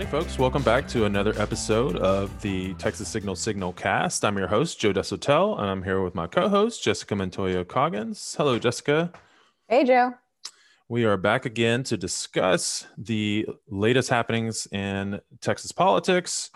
Howdy, folks. Welcome back to another episode of the Texas Signal Signal Cast. I'm your host, Joe Deshotel, and I'm here with my co host, Jessica Montoya Coggins. Hello, Jessica. Hey, Joe. We are back again to discuss the latest happenings in Texas politics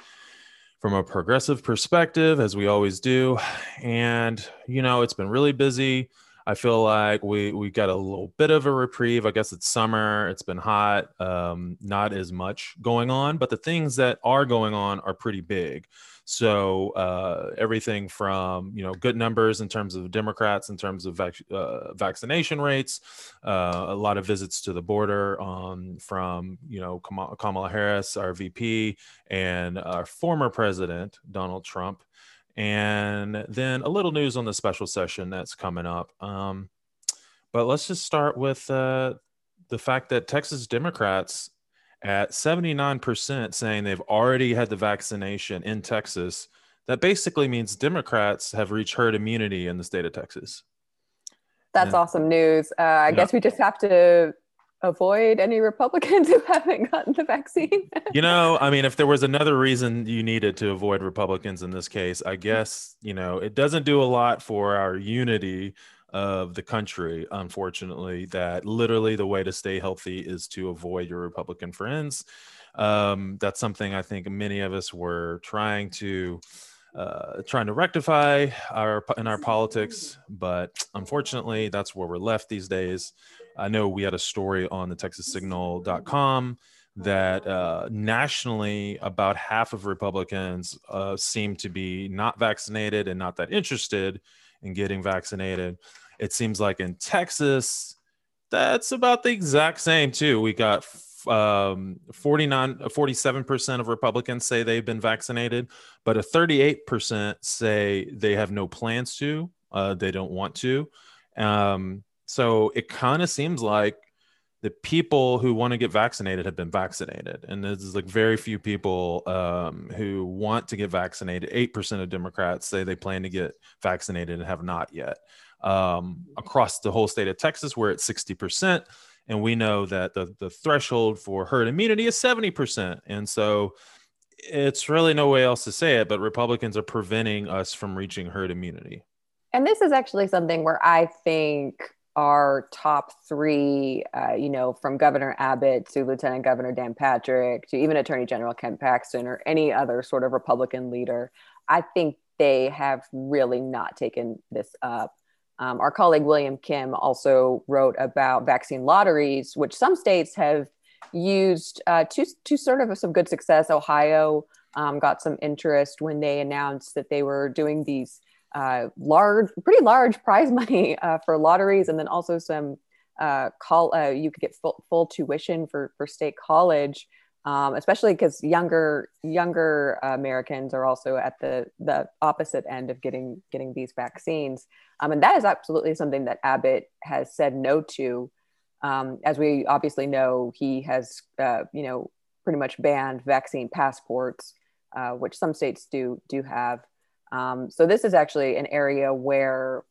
from a progressive perspective, as we always do. And, you know, it's been really busy. I feel like we we got a little bit of a reprieve. I guess it's summer. It's been hot. Um, not as much going on, but the things that are going on are pretty big. So uh, everything from you know good numbers in terms of Democrats, in terms of vac- uh, vaccination rates, uh, a lot of visits to the border um, from you know Kamala Harris, our VP, and our former president Donald Trump and then a little news on the special session that's coming up. Um, but let's just start with uh, the fact that Texas Democrats at 79% saying they've already had the vaccination in Texas. That basically means Democrats have reached herd immunity in the state of Texas. That's and, awesome news. Uh, I yeah. guess we just have to avoid any Republicans who haven't gotten the vaccine? you know, I mean, if there was another reason you needed to avoid Republicans in this case, I guess, you know, it doesn't do a lot for our unity of the country, unfortunately, that literally the way to stay healthy is to avoid your Republican friends. Um, that's something I think many of us were trying to. Uh, trying to rectify our in our politics, but unfortunately, that's where we're left these days. I know we had a story on the TexasSignal.com that uh, nationally, about half of Republicans uh, seem to be not vaccinated and not that interested in getting vaccinated. It seems like in Texas, that's about the exact same too. We got um, 49, 47% of Republicans say they've been vaccinated, but a 38% say they have no plans to, uh, they don't want to. Um, so it kind of seems like the people who want to get vaccinated have been vaccinated, and there's like very few people um, who want to get vaccinated. Eight percent of Democrats say they plan to get vaccinated and have not yet. Um, across the whole state of Texas, we're at sixty percent, and we know that the the threshold for herd immunity is seventy percent, and so it's really no way else to say it, but Republicans are preventing us from reaching herd immunity. And this is actually something where I think our top three, uh, you know, from Governor Abbott to Lieutenant Governor Dan Patrick to even Attorney General Ken Paxton or any other sort of Republican leader, I think they have really not taken this up. Um, our colleague William Kim also wrote about vaccine lotteries, which some states have used uh, to, to sort of some good success. Ohio um, got some interest when they announced that they were doing these uh, large, pretty large prize money uh, for lotteries, and then also some uh, call. Uh, you could get full, full tuition for for state college, um, especially because younger younger Americans are also at the the opposite end of getting getting these vaccines, um, and that is absolutely something that Abbott has said no to. Um, as we obviously know, he has uh, you know pretty much banned vaccine passports, uh, which some states do do have. Um, so this is actually an area where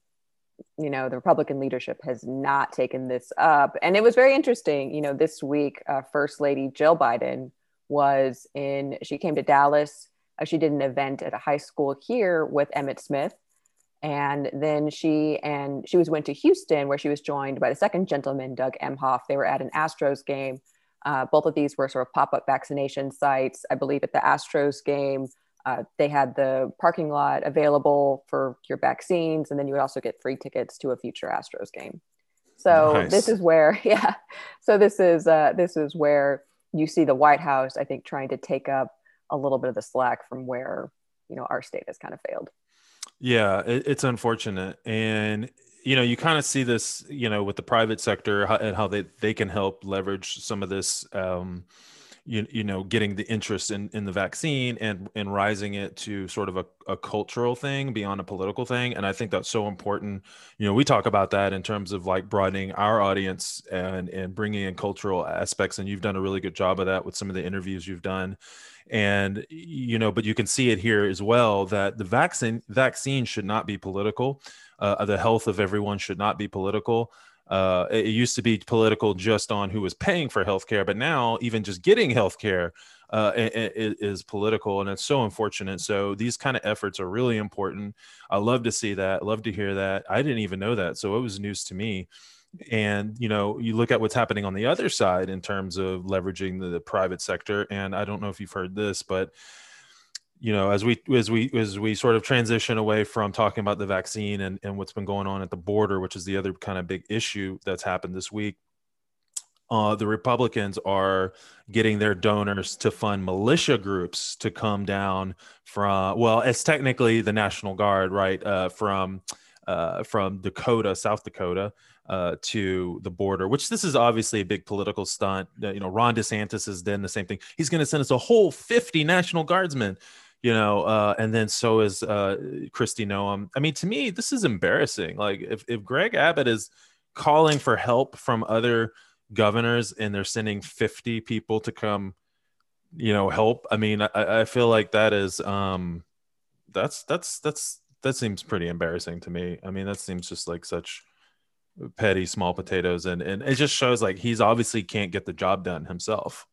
you know the republican leadership has not taken this up. And it was very interesting you know this week uh, first lady jill biden was in she came to dallas. Uh, she did an event at a high school here with emmitt smith. And then she and she was went to houston where she was joined by the second gentleman doug emhoff. They were at an astros game. Uh, both of these were sort of pop-up vaccination sites i believe at the astros game uh, they had the parking lot available for your vaccines, and then you would also get free tickets to a future Astros game. So nice. this is where, yeah. So this is uh, this is where you see the White House, I think, trying to take up a little bit of the slack from where you know our state has kind of failed. Yeah, it, it's unfortunate, and you know you kind of see this, you know, with the private sector and how they they can help leverage some of this. Um, you, you know getting the interest in, in the vaccine and and rising it to sort of a, a cultural thing beyond a political thing and i think that's so important. You know we talk about that in terms of like broadening our audience and and bringing in cultural aspects and you've done a really good job of that with some of the interviews you've done. And you know but you can see it here as well that the vaccine vaccine should not be political. Uh, the health of everyone should not be political uh, it used to be political just on who was paying for healthcare, but now even just getting healthcare uh, is political, and it's so unfortunate. So these kind of efforts are really important. I love to see that. Love to hear that. I didn't even know that, so it was news to me. And you know, you look at what's happening on the other side in terms of leveraging the, the private sector. And I don't know if you've heard this, but you know as we as we as we sort of transition away from talking about the vaccine and, and what's been going on at the border which is the other kind of big issue that's happened this week uh, the republicans are getting their donors to fund militia groups to come down from well it's technically the national guard right uh, from uh, from dakota south dakota uh, to the border, which this is obviously a big political stunt. Uh, you know, Ron DeSantis has done the same thing. He's going to send us a whole 50 National Guardsmen you know, uh, and then so is uh, Kristi Noem. I mean, to me, this is embarrassing. Like, if, if Greg Abbott is calling for help from other governors and they're sending 50 people to come, you know, help, I mean, I, I feel like that is, um, that's, that's, that's, that seems pretty embarrassing to me. I mean, that seems just like such petty small potatoes. And, and it just shows like he's obviously can't get the job done himself.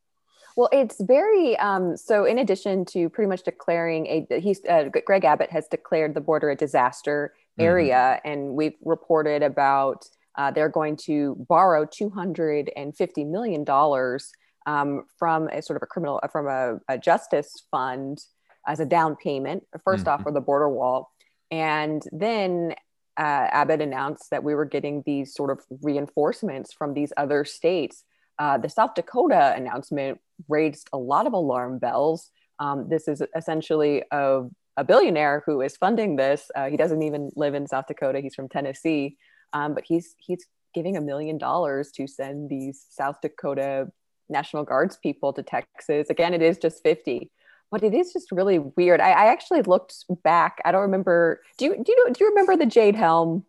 Well, it's very um, so. In addition to pretty much declaring a, he's uh, Greg Abbott has declared the border a disaster mm-hmm. area, mm-hmm. and we've reported about uh, they're going to borrow two hundred and fifty million dollars um, from a sort of a criminal from a, a justice fund as a down payment. 1st mm-hmm. off for the border wall, and then uh, Abbott announced that we were getting these sort of reinforcements from these other states. Uh, the South Dakota announcement raised a lot of alarm bells. Um, this is essentially a, a, billionaire who is funding this. Uh, he doesn't even live in South Dakota. He's from Tennessee, um, but he's he's giving a million dollars to send these South Dakota National Guards people to Texas. Again, it is just fifty, but it is just really weird. I, I actually looked back. I don't remember. Do you do you do you remember the Jade Helm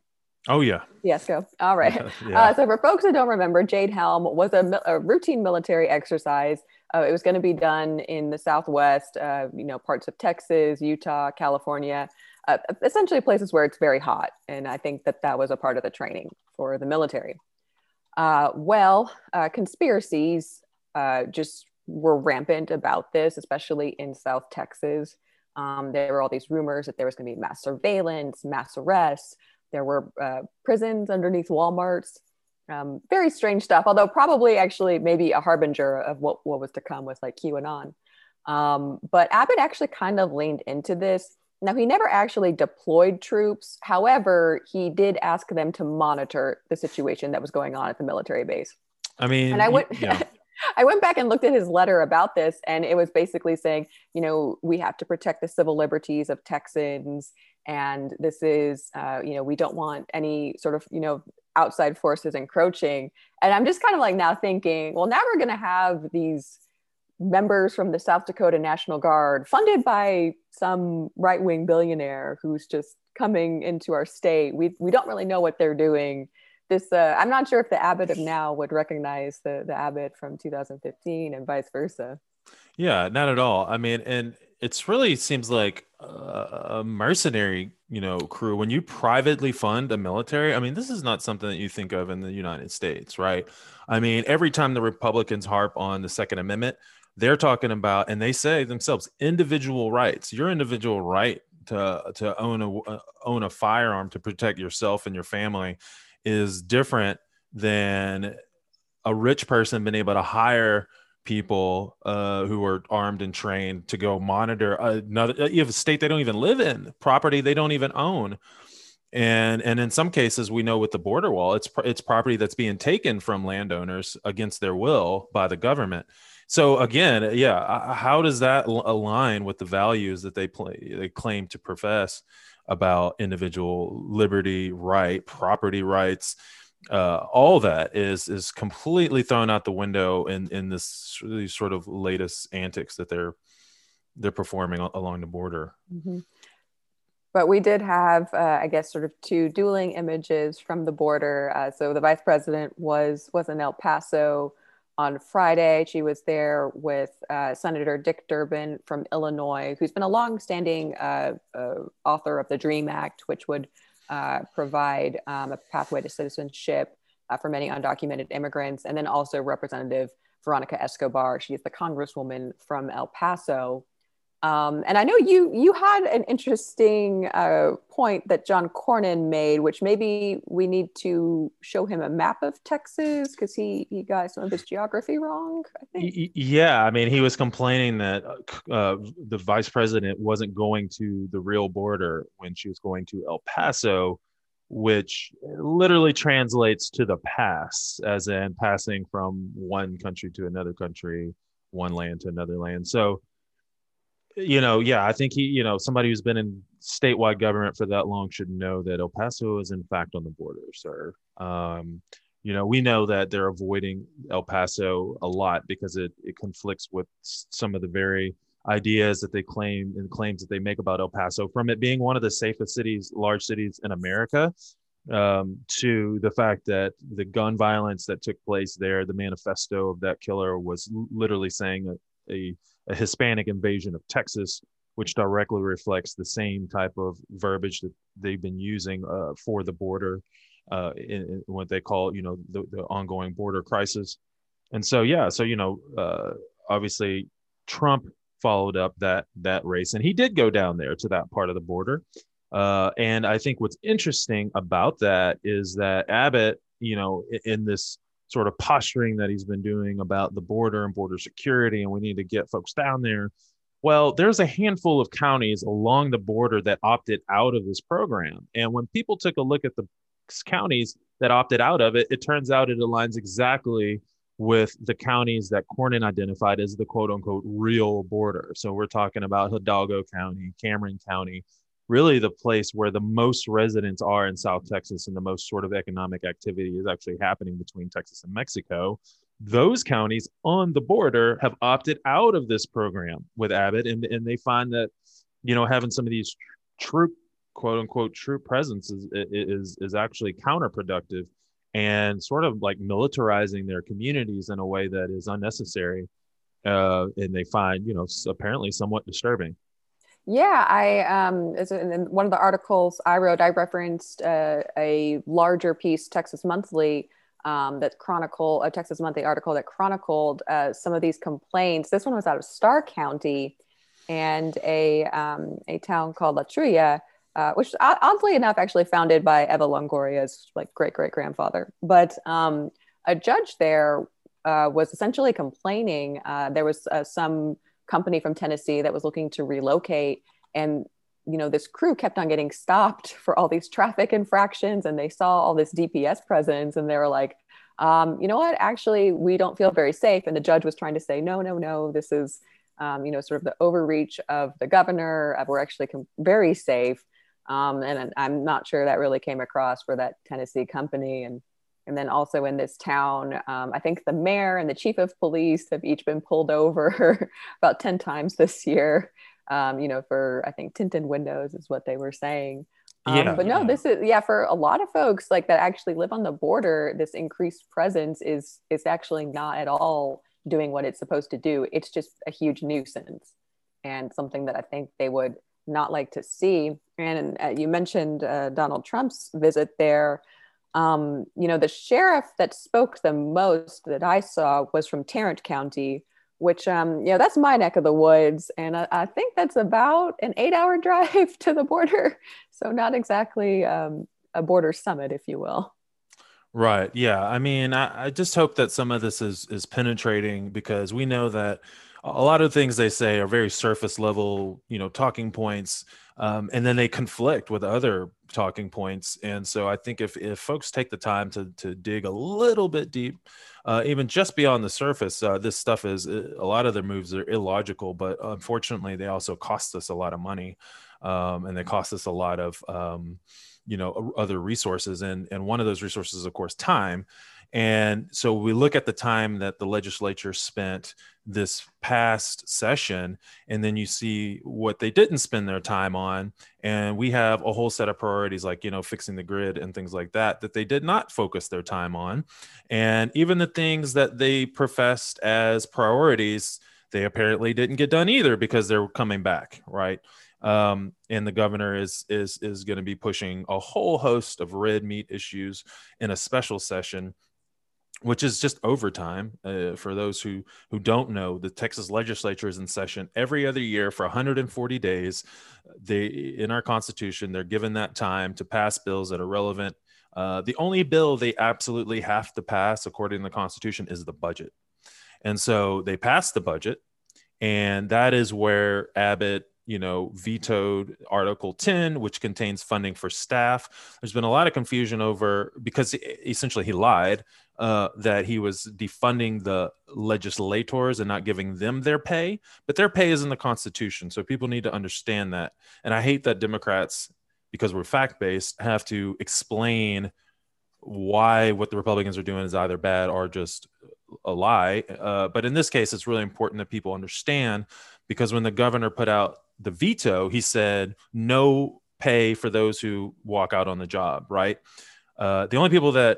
Oh yeah. Yes, go. All right. yeah. uh, so for folks that don't remember, Jade Helm was a, a routine military exercise. Uh, it was going to be done in the Southwest, uh, you know, parts of Texas, Utah, California, uh, essentially places where it's very hot. And I think that that was a part of the training for the military. Uh, well, uh, conspiracies just were rampant about this, especially in South Texas. Um, there were all these rumors that there was going to be mass surveillance, mass arrests. There were uh, prisons underneath Walmarts. Um, very strange stuff, although probably actually maybe a harbinger of what, what was to come with like QAnon. Um, but Abbott actually kind of leaned into this. Now, he never actually deployed troops. However, he did ask them to monitor the situation that was going on at the military base. I mean, and I went, yeah. I went back and looked at his letter about this, and it was basically saying, you know, we have to protect the civil liberties of Texans, and this is, uh, you know, we don't want any sort of, you know, outside forces encroaching. And I'm just kind of like now thinking, well, now we're going to have these members from the South Dakota National Guard funded by some right wing billionaire who's just coming into our state. We, we don't really know what they're doing this uh, i'm not sure if the abbott of now would recognize the the abbott from 2015 and vice versa. Yeah not at all. I mean and it's really seems like a mercenary you know crew. When you privately fund a military i mean this is not something that you think of in the united states right? I mean every time the republicans harp on the second amendment they're talking about and they say themselves individual rights. Your individual right to to own a uh, own a firearm to protect yourself and your family is different than a rich person being able to hire people uh, who are armed and trained to go monitor another you have a state they don't even live in property they don't even own. And and in some cases we know with the border wall it's it's property that's being taken from landowners against their will by the government. So again yeah how does that align with the values that they play they claim to profess about individual liberty, right, property rights. Uh, all that is is completely thrown out the window in in this sort of latest antics that they're they're performing along the border. Mm-hmm. But we did have, uh, I guess, sort of two dueling images from the border. Uh, so the vice president was was in El Paso on Friday. She was there with uh, Senator Dick Durbin from Illinois, who's been a longstanding uh, uh, author of the DREAM Act, which would uh, provide um, a pathway to citizenship uh, for many undocumented immigrants. And then also Representative Veronica Escobar. She is the congresswoman from El Paso. Um, and I know you you had an interesting uh, point that John Cornyn made, which maybe we need to show him a map of Texas because he he got some of his geography wrong. I think. Yeah, I mean, he was complaining that uh, the vice president wasn't going to the real border when she was going to El Paso, which literally translates to the pass, as in passing from one country to another country, one land to another land. So you know, yeah, I think he, you know, somebody who's been in statewide government for that long should know that El Paso is in fact on the border, sir. Um, you know, we know that they're avoiding El Paso a lot because it, it conflicts with some of the very ideas that they claim and claims that they make about El Paso, from it being one of the safest cities, large cities in America, um, to the fact that the gun violence that took place there, the manifesto of that killer was literally saying a, a a Hispanic invasion of Texas, which directly reflects the same type of verbiage that they've been using uh, for the border, uh, in, in, what they call, you know, the, the, ongoing border crisis. And so, yeah, so you know, uh, obviously, Trump followed up that that race, and he did go down there to that part of the border. Uh, and I think what's interesting about that is that Abbott, you know, in, in this sort of posturing that he's been doing about the border and border security, and we need to get folks down there. Well, there's a handful of counties along the border that opted out of this program. And when people took a look at the counties that opted out of it, it turns out it aligns exactly with the counties that Cornyn identified as the quote unquote real border. So we're talking about Hidalgo County, Cameron County, really the place where the most residents are in South Texas and the most sort of economic activity is actually happening between Texas and Mexico. Those counties on the border have opted out of this program with Abbott, and, and they find that, you know, having some of these troop, quote unquote, troop presence is, is, is actually counterproductive and sort of like militarizing their communities in a way that is unnecessary. Uh, and they find, you know, apparently somewhat disturbing. Yeah, I um, in one of the articles I wrote, I referenced uh, a larger piece, Texas Monthly, um, that chronicle a Texas Monthly article that chronicled uh, some of these complaints. This one was out of Starr County, and a um, a town called La Grulla, uh, which oddly enough actually founded by Eva Longoria's like great great grandfather. But um, a judge there uh, was essentially complaining. Uh, there was uh, some company from Tennessee that was looking to relocate. And you know this crew kept on getting stopped for all these traffic infractions and they saw all this DPS presence and they were like um, you know what? Actually we don't feel very safe. And the judge was trying to say no no no. This is um, you know sort of the overreach of the governor. Uh, we're actually com- very safe. Um, and i'm not sure that really came across for that tennessee company. And and then also in this town, um, I think the mayor and the chief of police have each been pulled over about 10 times this year, um, you know, for I think tinted windows is what they were saying. Um, yeah, but no, yeah. this is yeah for a lot of folks like that actually live on the border. This increased presence is is actually not at all doing what it's supposed to do. It's just a huge nuisance and something that I think they would not like to see. And uh, you mentioned uh, Donald Trump's visit there um, you know, the sheriff that spoke the most that I saw was from Tarrant County, which, um, you know, that's my neck of the woods. And I, I think that's about an eight hour drive to the border. So, not exactly um, a border summit, if you will. Right. Yeah. I mean, I, I just hope that some of this is is penetrating because we know that a lot of things they say are very surface level, you know, talking points, um, and then they conflict with other talking points. And so I think if if folks take the time to to dig a little bit deep, uh, even just beyond the surface, uh, this stuff is uh, a lot of their moves are illogical, but unfortunately they also cost us a lot of money, um, and they cost us a lot of um, you know other resources. And and one of those resources, of course, time. And so we look at the time that the legislature spent this past session, and then you see what they didn't spend their time on. And we have a whole set of priorities like, you know, fixing the grid and things like that, that they did not focus their time on. And even the things that they professed as priorities, they apparently didn't get done either because they're coming back, right? Um, and the governor is is is going to be pushing a whole host of red meat issues in a special session which is just overtime uh, for those who who don't know the texas legislature is in session every other year for 140 days. They in our constitution they're given that time to pass bills that are relevant. Uh, the only bill they absolutely have to pass according to the constitution is the budget. And so they passed the budget and that is where abbott you know, vetoed Article 10, which contains funding for staff. There's been a lot of confusion over because essentially he lied uh, that he was defunding the legislators and not giving them their pay, but their pay is in the Constitution. So people need to understand that. And I hate that Democrats, because we're fact based, have to explain why what the Republicans are doing is either bad or just a lie. Uh, but in this case, it's really important that people understand because when the governor put out the veto, he said no pay for those who walk out on the job, right? Uh, the only people that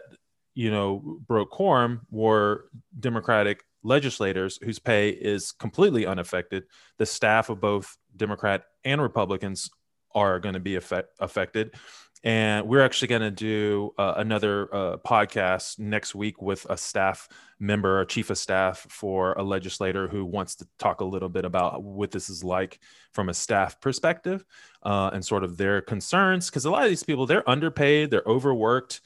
you know broke quorum were Democratic legislators whose pay is completely unaffected. The staff of both Democrat and Republicans are going to be effect- affected and we're actually going to do uh, another uh, podcast next week with a staff member a chief of staff for a legislator who wants to talk a little bit about what this is like from a staff perspective uh, and sort of their concerns because a lot of these people they're underpaid they're overworked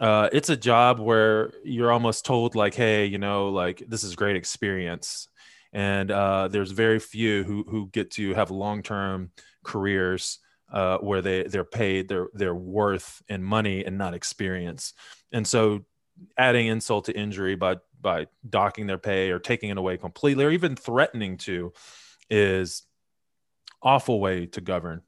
uh, it's a job where you're almost told like hey you know like this is great experience and uh, there's very few who, who get to have long-term careers uh, where they they're paid their their worth in money and not experience. And so, adding insult to injury by by docking their pay or taking it away completely, or even threatening to, is awful way to govern.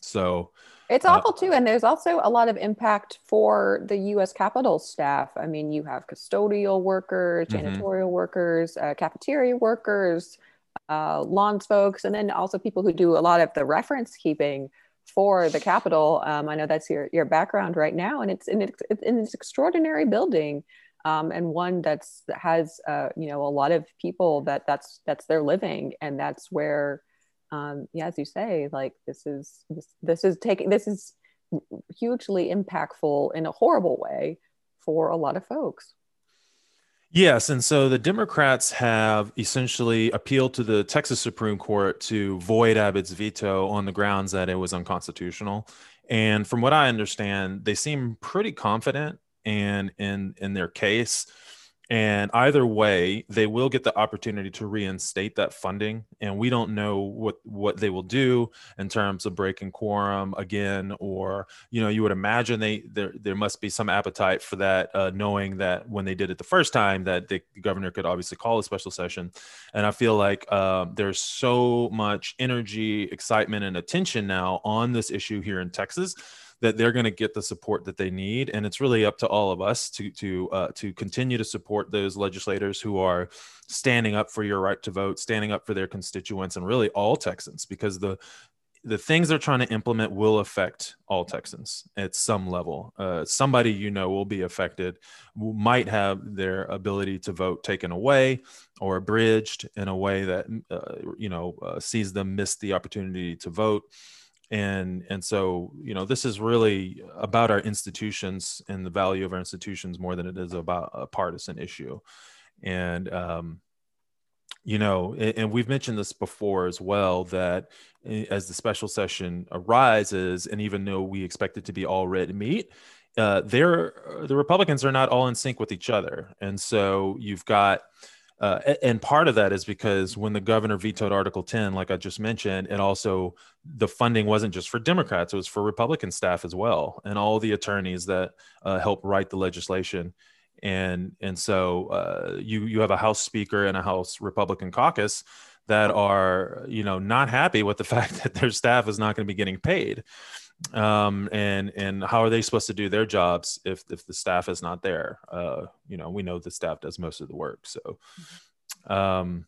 So. It's uh, awful too. And there's also a lot of impact for the US Capitol staff. I mean, you have custodial workers, mm-hmm. janitorial mm-hmm. workers, uh, cafeteria workers, uh, lawns folks, and then also people who do a lot of the reference keeping for the Capitol. Um, I know that's your your background right now, and it's in it's, in this extraordinary building, um, and one that's that has uh, you know a lot of people that that's that's their living, and that's where, um, yeah, as you say, like this is this this is taking this is hugely impactful in a horrible way for a lot of folks. Yes. And so the Democrats have essentially appealed to the Texas Supreme Court to void Abbott's veto on the grounds that it was unconstitutional. And from what I understand, they seem pretty confident in in in their case and either way, they will get the opportunity to reinstate that funding. And we don't know what, what they will do in terms of breaking quorum again, or, you know, you would imagine they there, there must be some appetite for that, uh, knowing that when they did it the first time, that the governor could obviously call a special session. And I feel like uh, there's so much energy, excitement, and attention now on this issue here in Texas that they're going to get the support that they need and it's really up to all of us to to uh, to continue to support those legislators who are standing up for your right to vote standing up for their constituents and really all texans because the the things they're trying to implement will affect all Texans at some level. Uh, somebody you know will be affected, might have their ability to vote taken away or abridged in a way that uh, you know uh, sees them miss the opportunity to vote and and so you know this is really about our institutions and the value of our institutions more than it is about a partisan issue. And um you know and, and we've mentioned this before as well that as the special session arises and even though we expect it to be all red meat uh, they're the republicans are not all in sync with each other. And so you've got uh, and part of that is because when the governor vetoed Article 10, like I just mentioned, and also the funding wasn't just for Democrats, it was for Republican staff as well, and all the attorneys that uh, help write the legislation. And and so uh, you you have a House Speaker and a House Republican caucus that are you know not happy with the fact that their staff is not going to be getting paid um, and and how are they supposed to do their jobs if if the staff is not there? Uh, you know, we know the staff does most of the work, so. Um,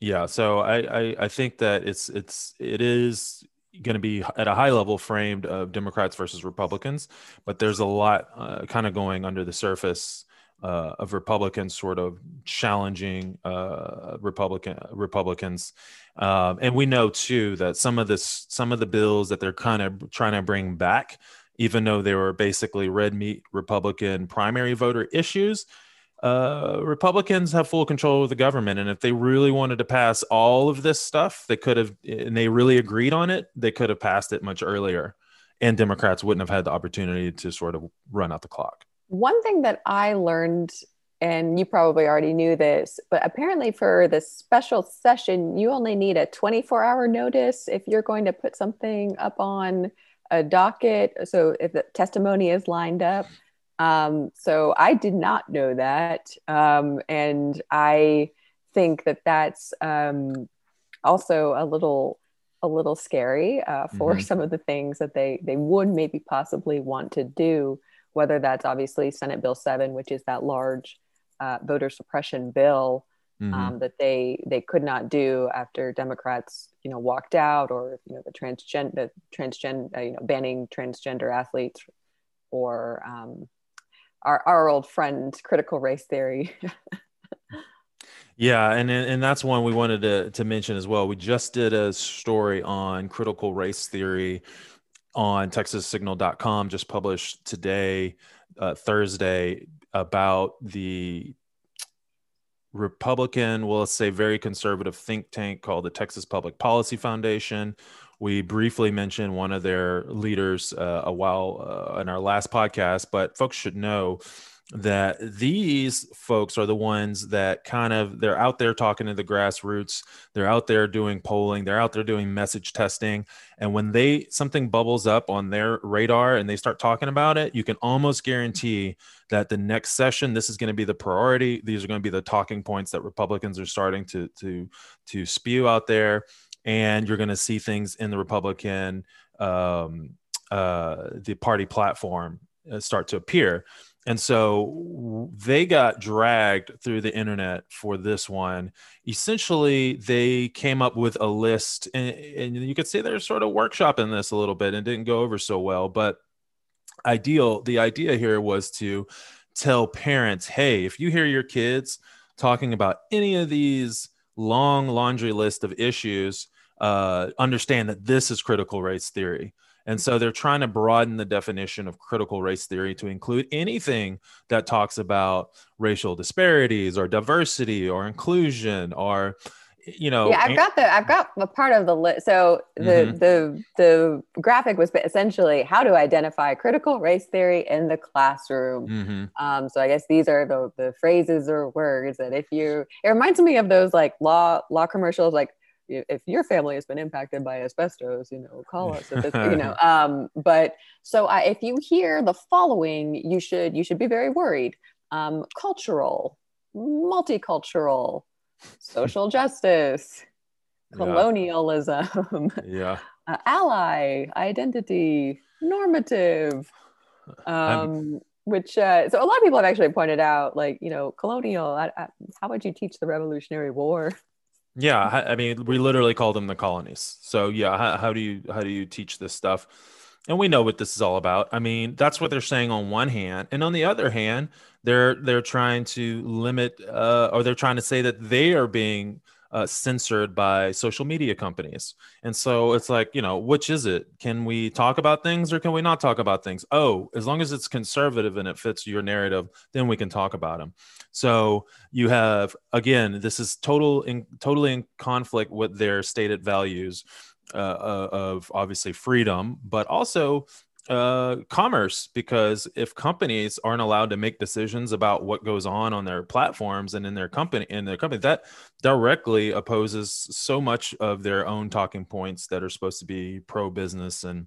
yeah, so I, I I think that it's it's it is going to be at a high level framed of Democrats versus Republicans, but there's a lot uh, kind of going under the surface uh, of Republicans sort of challenging uh, Republican Republicans, um, and we know too that some of this, some of the bills that they're kind of trying to bring back, even though they were basically red meat Republican primary voter issues, uh, Republicans have full control of the government, and if they really wanted to pass all of this stuff, they could have, and they really agreed on it, they could have passed it much earlier, and Democrats wouldn't have had the opportunity to sort of run out the clock. One thing that I learned, and you probably already knew this, but apparently for the special session, you only need a 24 hour notice if you're going to put something up on a docket. So if the testimony is lined up. Um, so I did not know that. Um, and I think that that's um, also a little a little scary uh, for mm-hmm. some of the things that they they would maybe possibly want to do whether that's obviously Senate Bill 7, which is that large uh, voter suppression bill mm-hmm. um, that they they could not do after Democrats, you know, walked out, or you know, the transgender, the transgender, uh, you know, banning transgender athletes, or um, our our old friend critical race theory. Yeah, and and that's one we wanted to to mention as well. We just did a story on critical race theory on texassignal.com just published today, uh, Thursday, about the Republican, well, let's say very conservative think tank called the Texas Public Policy Foundation. We briefly mentioned one of their leaders uh, a while uh, in our last podcast, but folks should know that these folks are the ones that kind of they're out there talking to the grassroots they're out there doing polling they're out there doing message testing and when they something bubbles up on their radar and they start talking about it you can almost guarantee that the next session this is going to be the priority these are going to be the talking points that republicans are starting to to to spew out there and you're going to see things in the republican um, uh, the party platform uh, start to appear and so they got dragged through the internet for this one. Essentially, they came up with a list, and, and you could say they're sort of workshopping this a little bit and didn't go over so well. But ideal, the idea here was to tell parents, hey, if you hear your kids talking about any of these long laundry list of issues, uh, understand that this is critical race theory. And so they're trying to broaden the definition of critical race theory to include anything that talks about racial disparities or diversity or inclusion or you know yeah i've got the i've got a part of the list so the mm-hmm. the the graphic was essentially how to identify critical race theory in the classroom mm-hmm. um, so i guess these are the the phrases or words that if you it reminds me of those like law law commercials like if your family has been impacted by asbestos, you know, call us. This, you know, um, but so I, if you hear the following, you should you should be very worried. Um, cultural, multicultural, social justice, colonialism, yeah, uh, ally, identity, normative. Um, which uh, so a lot of people have actually pointed out, like you know, colonial. I, I, how would you teach the Revolutionary War? Yeah, I mean, we literally call them the colonies. So yeah, how, how do you how do you teach this stuff? And we know what this is all about. I mean, that's what they're saying on one hand, and on the other hand, they're they're trying to limit, uh, or they're trying to say that they are being uh, censored by social media companies. And so it's like, you know, which is it? Can we talk about things or can we not talk about things? Oh, as long as it's conservative and it fits your narrative, then we can talk about them. So you have again, this is total in totally in conflict with their stated values uh, uh of obviously freedom, but also uh, commerce because if companies aren't allowed to make decisions about what goes on on their platforms and in their company in their company that directly opposes so much of their own talking points that are supposed to be pro business and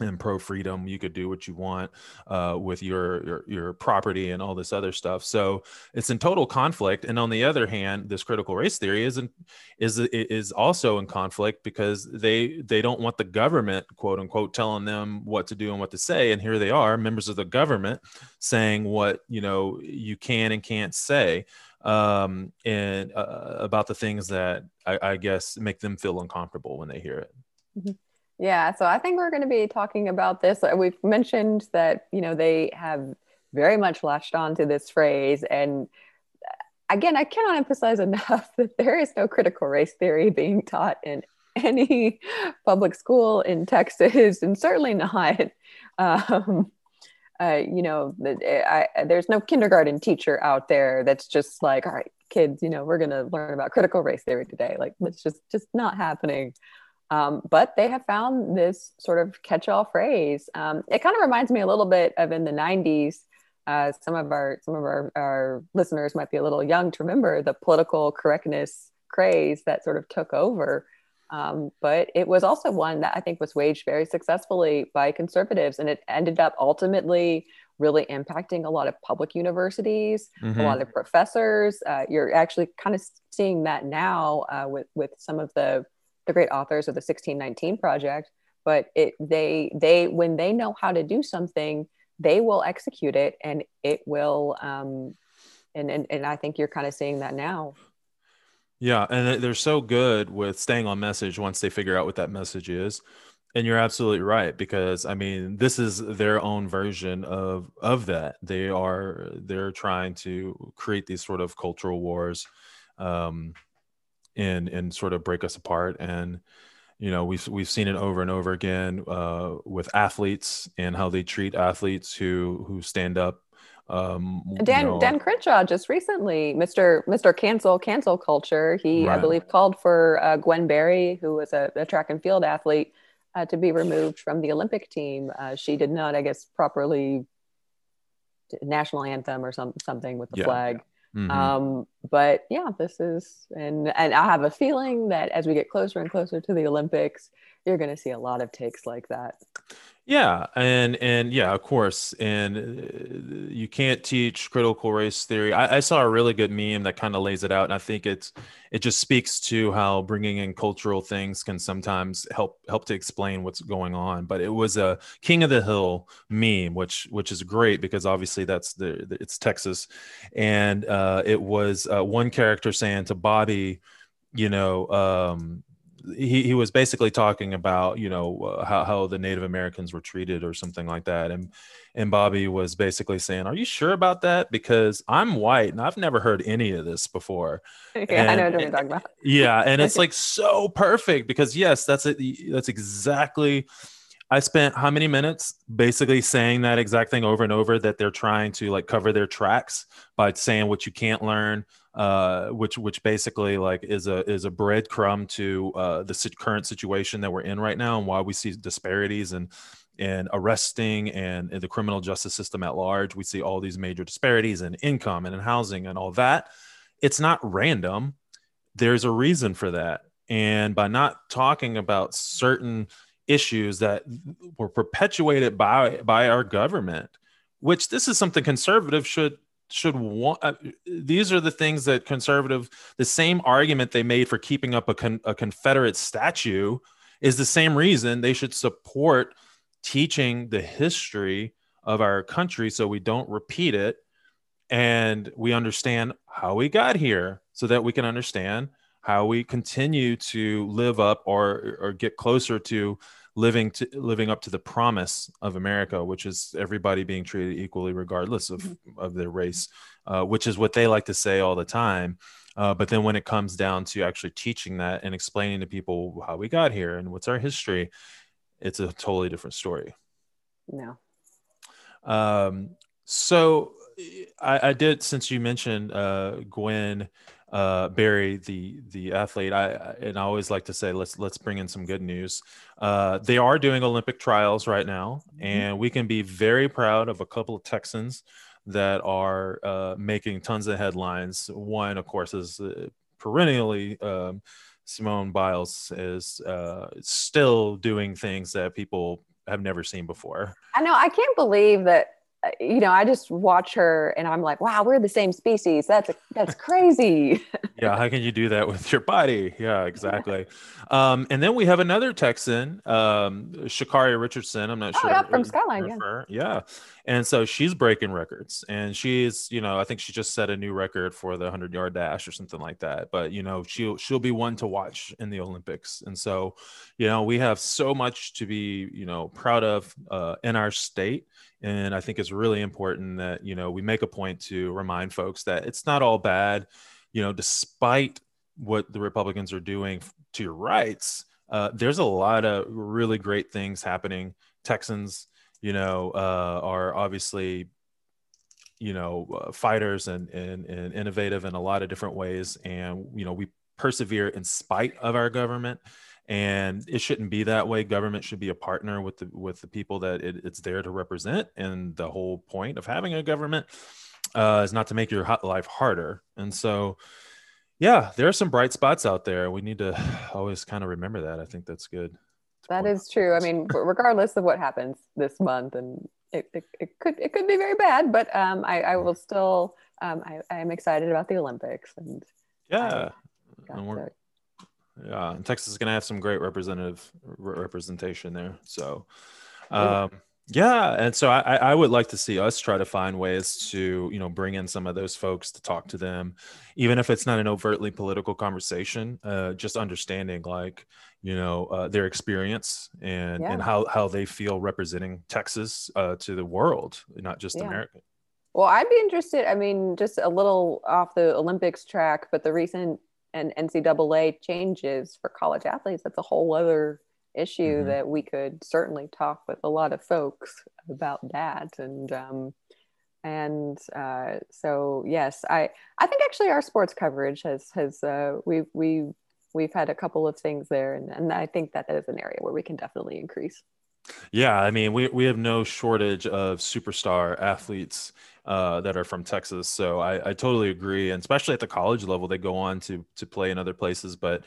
and pro freedom you could do what you want uh, with your, your your property and all this other stuff so it's in total conflict and on the other hand this critical race theory isn't is is also in conflict because they they don't want the government quote unquote telling them what to do and what to say and here they are members of the government saying what you know you can and can't say um, and uh, about the things that I, I guess make them feel uncomfortable when they hear it mm-hmm. Yeah, so I think we're going to be talking about this. Uh, we've mentioned that you know they have very much latched on to this phrase. And again, I cannot emphasize enough that there is no critical race theory being taught in any public school in Texas, and certainly not. Um, uh, you know, I, I, there's no kindergarten teacher out there that's just like, all right, kids, you know, we're going to learn about critical race theory today. Like, it's just just not happening. Um, but they have found this sort of catch-all phrase. Um, it kind of reminds me a little bit of in the 90s. Uh, some of our some of our, our listeners might be a little young to remember the political correctness craze that sort of took over. Um, but it was also one that I think was waged very successfully by conservatives, and it ended up ultimately really impacting a lot of public universities, mm-hmm. a lot of professors. Uh, you're actually kind of seeing that now uh, with with some of the the great authors of the 1619 project. But it they they when they know how to do something, they will execute it, and it will. Um, and, and and I think you're kind of seeing that now. Yeah, and they're so good with staying on message once they figure out what that message is. And you're absolutely right because I mean this is their own version of of that. They are they're trying to create these sort of cultural wars, um, and and sort of break us apart. And you know we've we've seen it over and over again uh, with athletes and how they treat athletes who who stand up um, Dan you know, Dan Crenshaw just recently, Mr. Mr. Cancel Cancel Culture. He, right. I believe, called for uh, Gwen Berry, who was a, a track and field athlete, uh, to be removed from the Olympic team. Uh, she did not, I guess, properly national anthem or some something with the yeah. flag. Mm-hmm. Um, but yeah, this is, and and I have a feeling that as we get closer and closer to the Olympics, you're going to see a lot of takes like that. Yeah, and and yeah, of course, and uh, you can't teach critical race theory. I, I saw a really good meme that kind of lays it out, and I think it's it just speaks to how bringing in cultural things can sometimes help help to explain what's going on. But it was a King of the Hill meme, which which is great because obviously that's the, the it's Texas, and uh, it was uh, one character saying to Bobby, you know. Um, he, he was basically talking about you know uh, how, how the Native Americans were treated or something like that, and and Bobby was basically saying, "Are you sure about that? Because I'm white and I've never heard any of this before." yeah, and, I know what you're talking about. yeah, and it's like so perfect because yes, that's it. That's exactly. I spent how many minutes basically saying that exact thing over and over that they're trying to like cover their tracks by saying what you can't learn, uh, which which basically like is a is a breadcrumb to uh, the current situation that we're in right now and why we see disparities and and arresting and, and the criminal justice system at large. We see all these major disparities in income and in housing and all that. It's not random. There's a reason for that. And by not talking about certain issues that were perpetuated by by our government, which this is something conservatives should should want uh, these are the things that conservative the same argument they made for keeping up a, con, a confederate statue is the same reason they should support teaching the history of our country so we don't repeat it. And we understand how we got here so that we can understand how we continue to live up or or get closer to living to living up to the promise of America, which is everybody being treated equally regardless of mm-hmm. of their race, uh, which is what they like to say all the time. Uh, but then when it comes down to actually teaching that and explaining to people how we got here and what's our history, it's a totally different story. No. Um, so I, I, did since you mentioned uh, Gwen uh, Berry, the the athlete. I and I always like to say let's let's bring in some good news. Uh, they are doing Olympic trials right now, mm-hmm. and we can be very proud of a couple of Texans that are uh, making tons of headlines. One, of course, is uh, perennially. Um, Simone Biles is uh, still doing things that people have never seen before. I know. I can't believe that you know, I just watch her and I'm like, wow, we're the same species. That's that's crazy. yeah, how can you do that with your body? Yeah, exactly. um, and then we have another Texan, um, Sha'Carri Richardson. I'm not oh, sure. Yeah, from Skyline. Yeah. yeah. and so she's breaking records and she's you know i think she just set a new record for the 100 yard dash or something like that but you know she'll she'll be one to watch in the olympics and so you know we have so much to be you know proud of uh, in our state and i think it's really important that you know we make a point to remind folks that it's not all bad. You know despite what the republicans are doing to your rights uh, there's a lot of really great things happening. Texans you know, uh, are obviously, you know, uh, fighters and, and, and innovative in a lot of different ways. And, you know, we persevere in spite of our government and it shouldn't be that way. Government should be a partner with the with the people that it, it's there to represent and the whole point of having a government uh, is not to make your life harder. And so yeah there are some bright spots out there. We need to always kind of remember that. I think that's good. That is true. I mean, regardless of what happens this month, and it, it, it could it could be very bad, but um, I, I will still um, I, I am excited about the Olympics and yeah, and we're, yeah, and Texas is going to have some great representative re- representation there. So, um, yeah, and so I, I would like to see us try to find ways to you know bring in some of those folks to talk to them, even if it's not an overtly political conversation. Uh, just understanding like you know uh, their experience and yeah. and how how they feel representing Texas uh, to the world, not just yeah. America. Well, I'd be interested. I mean, just a little off the Olympics track, but the recent and NCAA changes for college athletes, that's a whole other issue mm-hmm. that we could certainly talk with a lot of folks about that. And um, and uh, so yes i i think actually our sports coverage has has uh, we we we've had a couple of things there. And, and i think that that is an area where we can definitely increase yeah i mean we, we have no shortage of superstar athletes uh, that are from Texas. So I, I, totally agree, and especially at the college level, they go on to to play in other places, but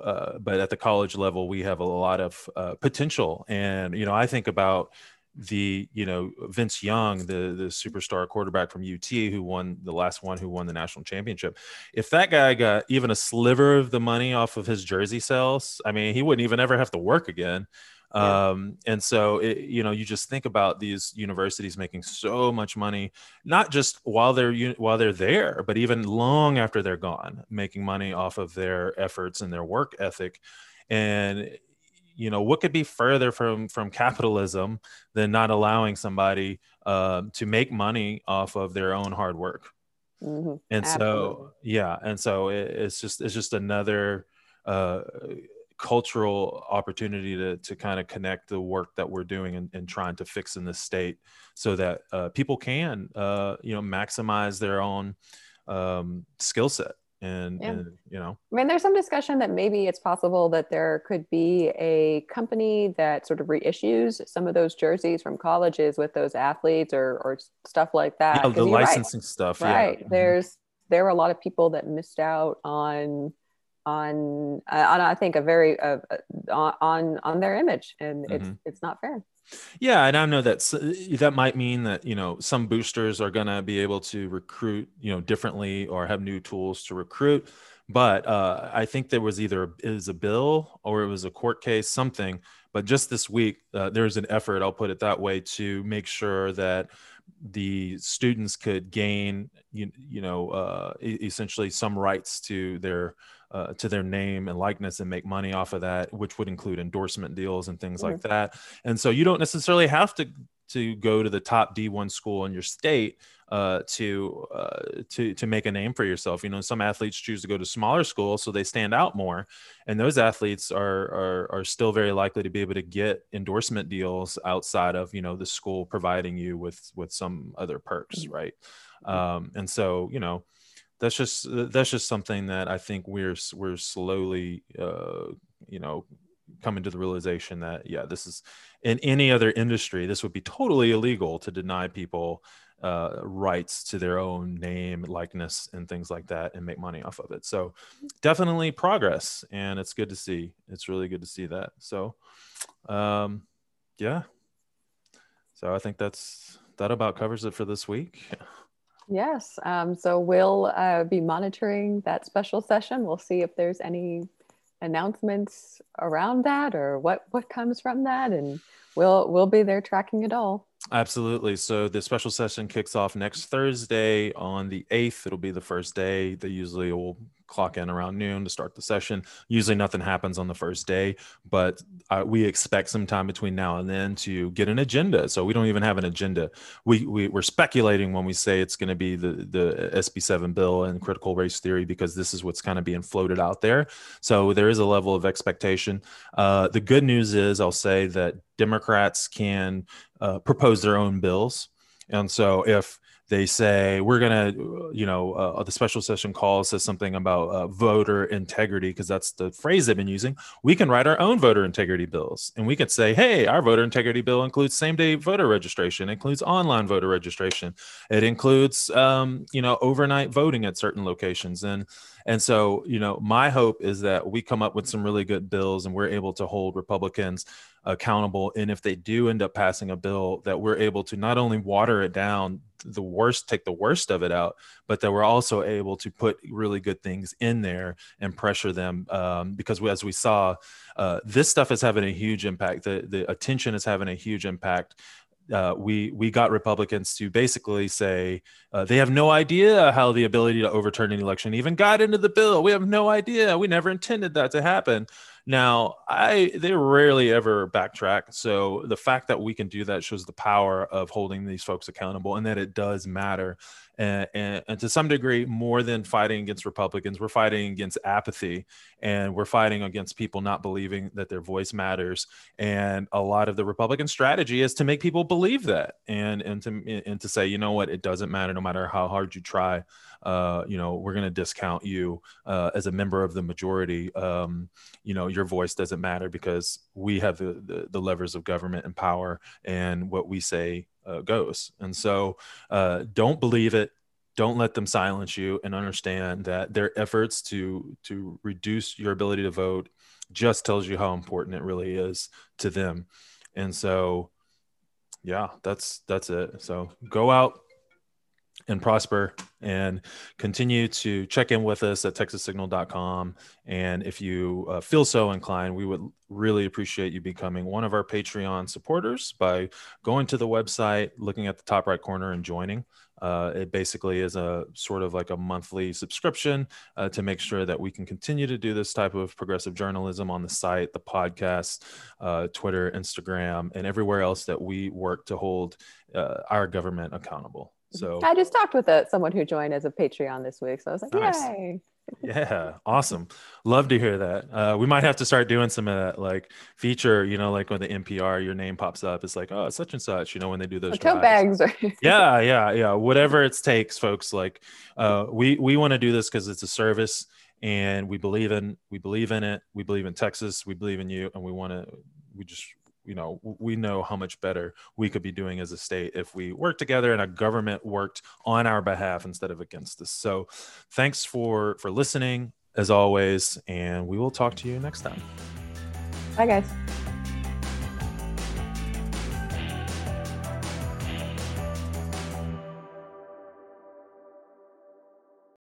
uh, but at the college level, we have a lot of uh, potential. And you know, I think about the you know Vince Young, the the superstar quarterback from UT who won the last one who won the national championship. If that guy got even a sliver of the money off of his jersey sales, I mean, he wouldn't even ever have to work again. Um, and so, it, you know, you just think about these universities making so much money, not just while they're while they're there, but even long after they're gone, making money off of their efforts and their work ethic. And you know, what could be further from from capitalism than not allowing somebody uh, to make money off of their own hard work? Mm-hmm. And Absolutely. so, yeah, and so it, it's just it's just another. Uh, cultural opportunity to, to kind of connect the work that we're doing and, and trying to fix in this state so that uh, people can uh, you know maximize their own um, skill set and, yeah. and, you know i mean there's some discussion that maybe it's possible that there could be a company that sort of reissues some of those jerseys from colleges with those athletes or, or stuff like that yeah, the licensing right. stuff right yeah. There's there are a lot of people that missed out on on uh, on I think a very uh, uh on on their image, and mm-hmm. it's it's not fair. Yeah, and I know that that might mean that you know some boosters are going to be able to recruit you know differently or have new tools to recruit. But uh, I think there was either it was a bill or it was a court case, something. But just this week, uh, there's an effort, I'll put it that way, to make sure that the students could gain, you, you know, uh, essentially some rights to their uh, to their name and likeness and make money off of that, which would include endorsement deals and things mm-hmm. like that. And so you don't necessarily have to to go to the top D1 school in your state uh, to uh, to to make a name for yourself. You know, some athletes choose to go to smaller schools so they stand out more, and those athletes are are are still very likely to be able to get endorsement deals outside of you know the school providing you with with some other perks, mm-hmm. right? Um, and so you know that's just that's just something that I think we're we're slowly uh, you know coming to the realization that yeah this is in any other industry this would be totally illegal to deny people uh, rights to their own name likeness and things like that and make money off of it so definitely progress and it's good to see it's really good to see that so um yeah so i think that's that about covers it for this week Yes. Um, so we'll uh, be monitoring that special session. We'll see if there's any announcements around that or what what comes from that, and we'll we'll be there tracking it all. Absolutely. So the special session kicks off next Thursday on the 8th. It'll be the first day. They usually will clock in around noon to start the session. Usually nothing happens on the first day, but uh, we expect some time between now and then to get an agenda. So we don't even have an agenda. We, we we're speculating when we say it's going to be the the SB7 bill and critical race theory because this is what's kind of being floated out there. So there is a level of expectation. Uh, the good news is I'll say that Democrats can uh, propose their own bills. And so if they say we're going to you know uh, the special session call says something about uh, voter integrity because that's the phrase they've been using. We can write our own voter integrity bills and we could say hey our voter integrity bill includes same day voter registration includes online voter registration it includes um, you know overnight voting at certain locations and and so you know my hope is that we come up with some really good bills and we're able to hold republicans accountable. And if they do end up passing a bill that we're able to not only water it down the worst take the worst of it out but that we're also able to put really good things in there and pressure them um, because we, as we saw uh, this stuff is having a huge impact. The, the attention is having a huge impact uh, we we got Republicans to basically say uh, they have no idea how the ability to overturn an election even got into the bill. We have no idea. We never intended that to happen. Now, I they rarely ever backtrack. So the fact that we can do that shows the power of holding these folks accountable and that it does matter. And, and, to some degree, more than fighting against Republicans, we're fighting against apathy and we're fighting against people not believing that their voice matters. And a lot of the Republican strategy is to make people believe that and, and, to, and to say, you know what, it doesn't matter no matter how hard you try. Uh, you know, we're going to discount you uh, as a member of the majority. Um, you know, your voice doesn't matter because we have the, the, the levers of government and power, and what we say uh, goes. And so, uh, don't believe it. Don't let them silence you, and understand that their efforts to to reduce your ability to vote just tells you how important it really is to them. And so, yeah, that's that's it. So go out, and prosper and continue to check in with us at texassignal.com and if you uh, feel so inclined we would really appreciate you becoming one of our patreon supporters by going to the website looking at the top right corner and joining uh, it basically is a sort of like a monthly subscription uh, to make sure that we can continue to do this type of progressive journalism on the site, the podcast, uh, Twitter, Instagram, and everywhere else that we work to hold uh, our government accountable. So I just talked with a, someone who joined as a Patreon this week. So I was like, nice. yay. yeah, awesome. Love to hear that. Uh, we might have to start doing some of that, like feature. You know, like when the NPR, your name pops up, it's like, oh, such and such. You know, when they do those tote bags. yeah, yeah, yeah. Whatever it takes, folks. Like, uh, we we want to do this because it's a service, and we believe in we believe in it. We believe in Texas. We believe in you, and we want to. We just you know we know how much better we could be doing as a state if we work together and a government worked on our behalf instead of against us. So thanks for for listening as always and we will talk to you next time. Bye guys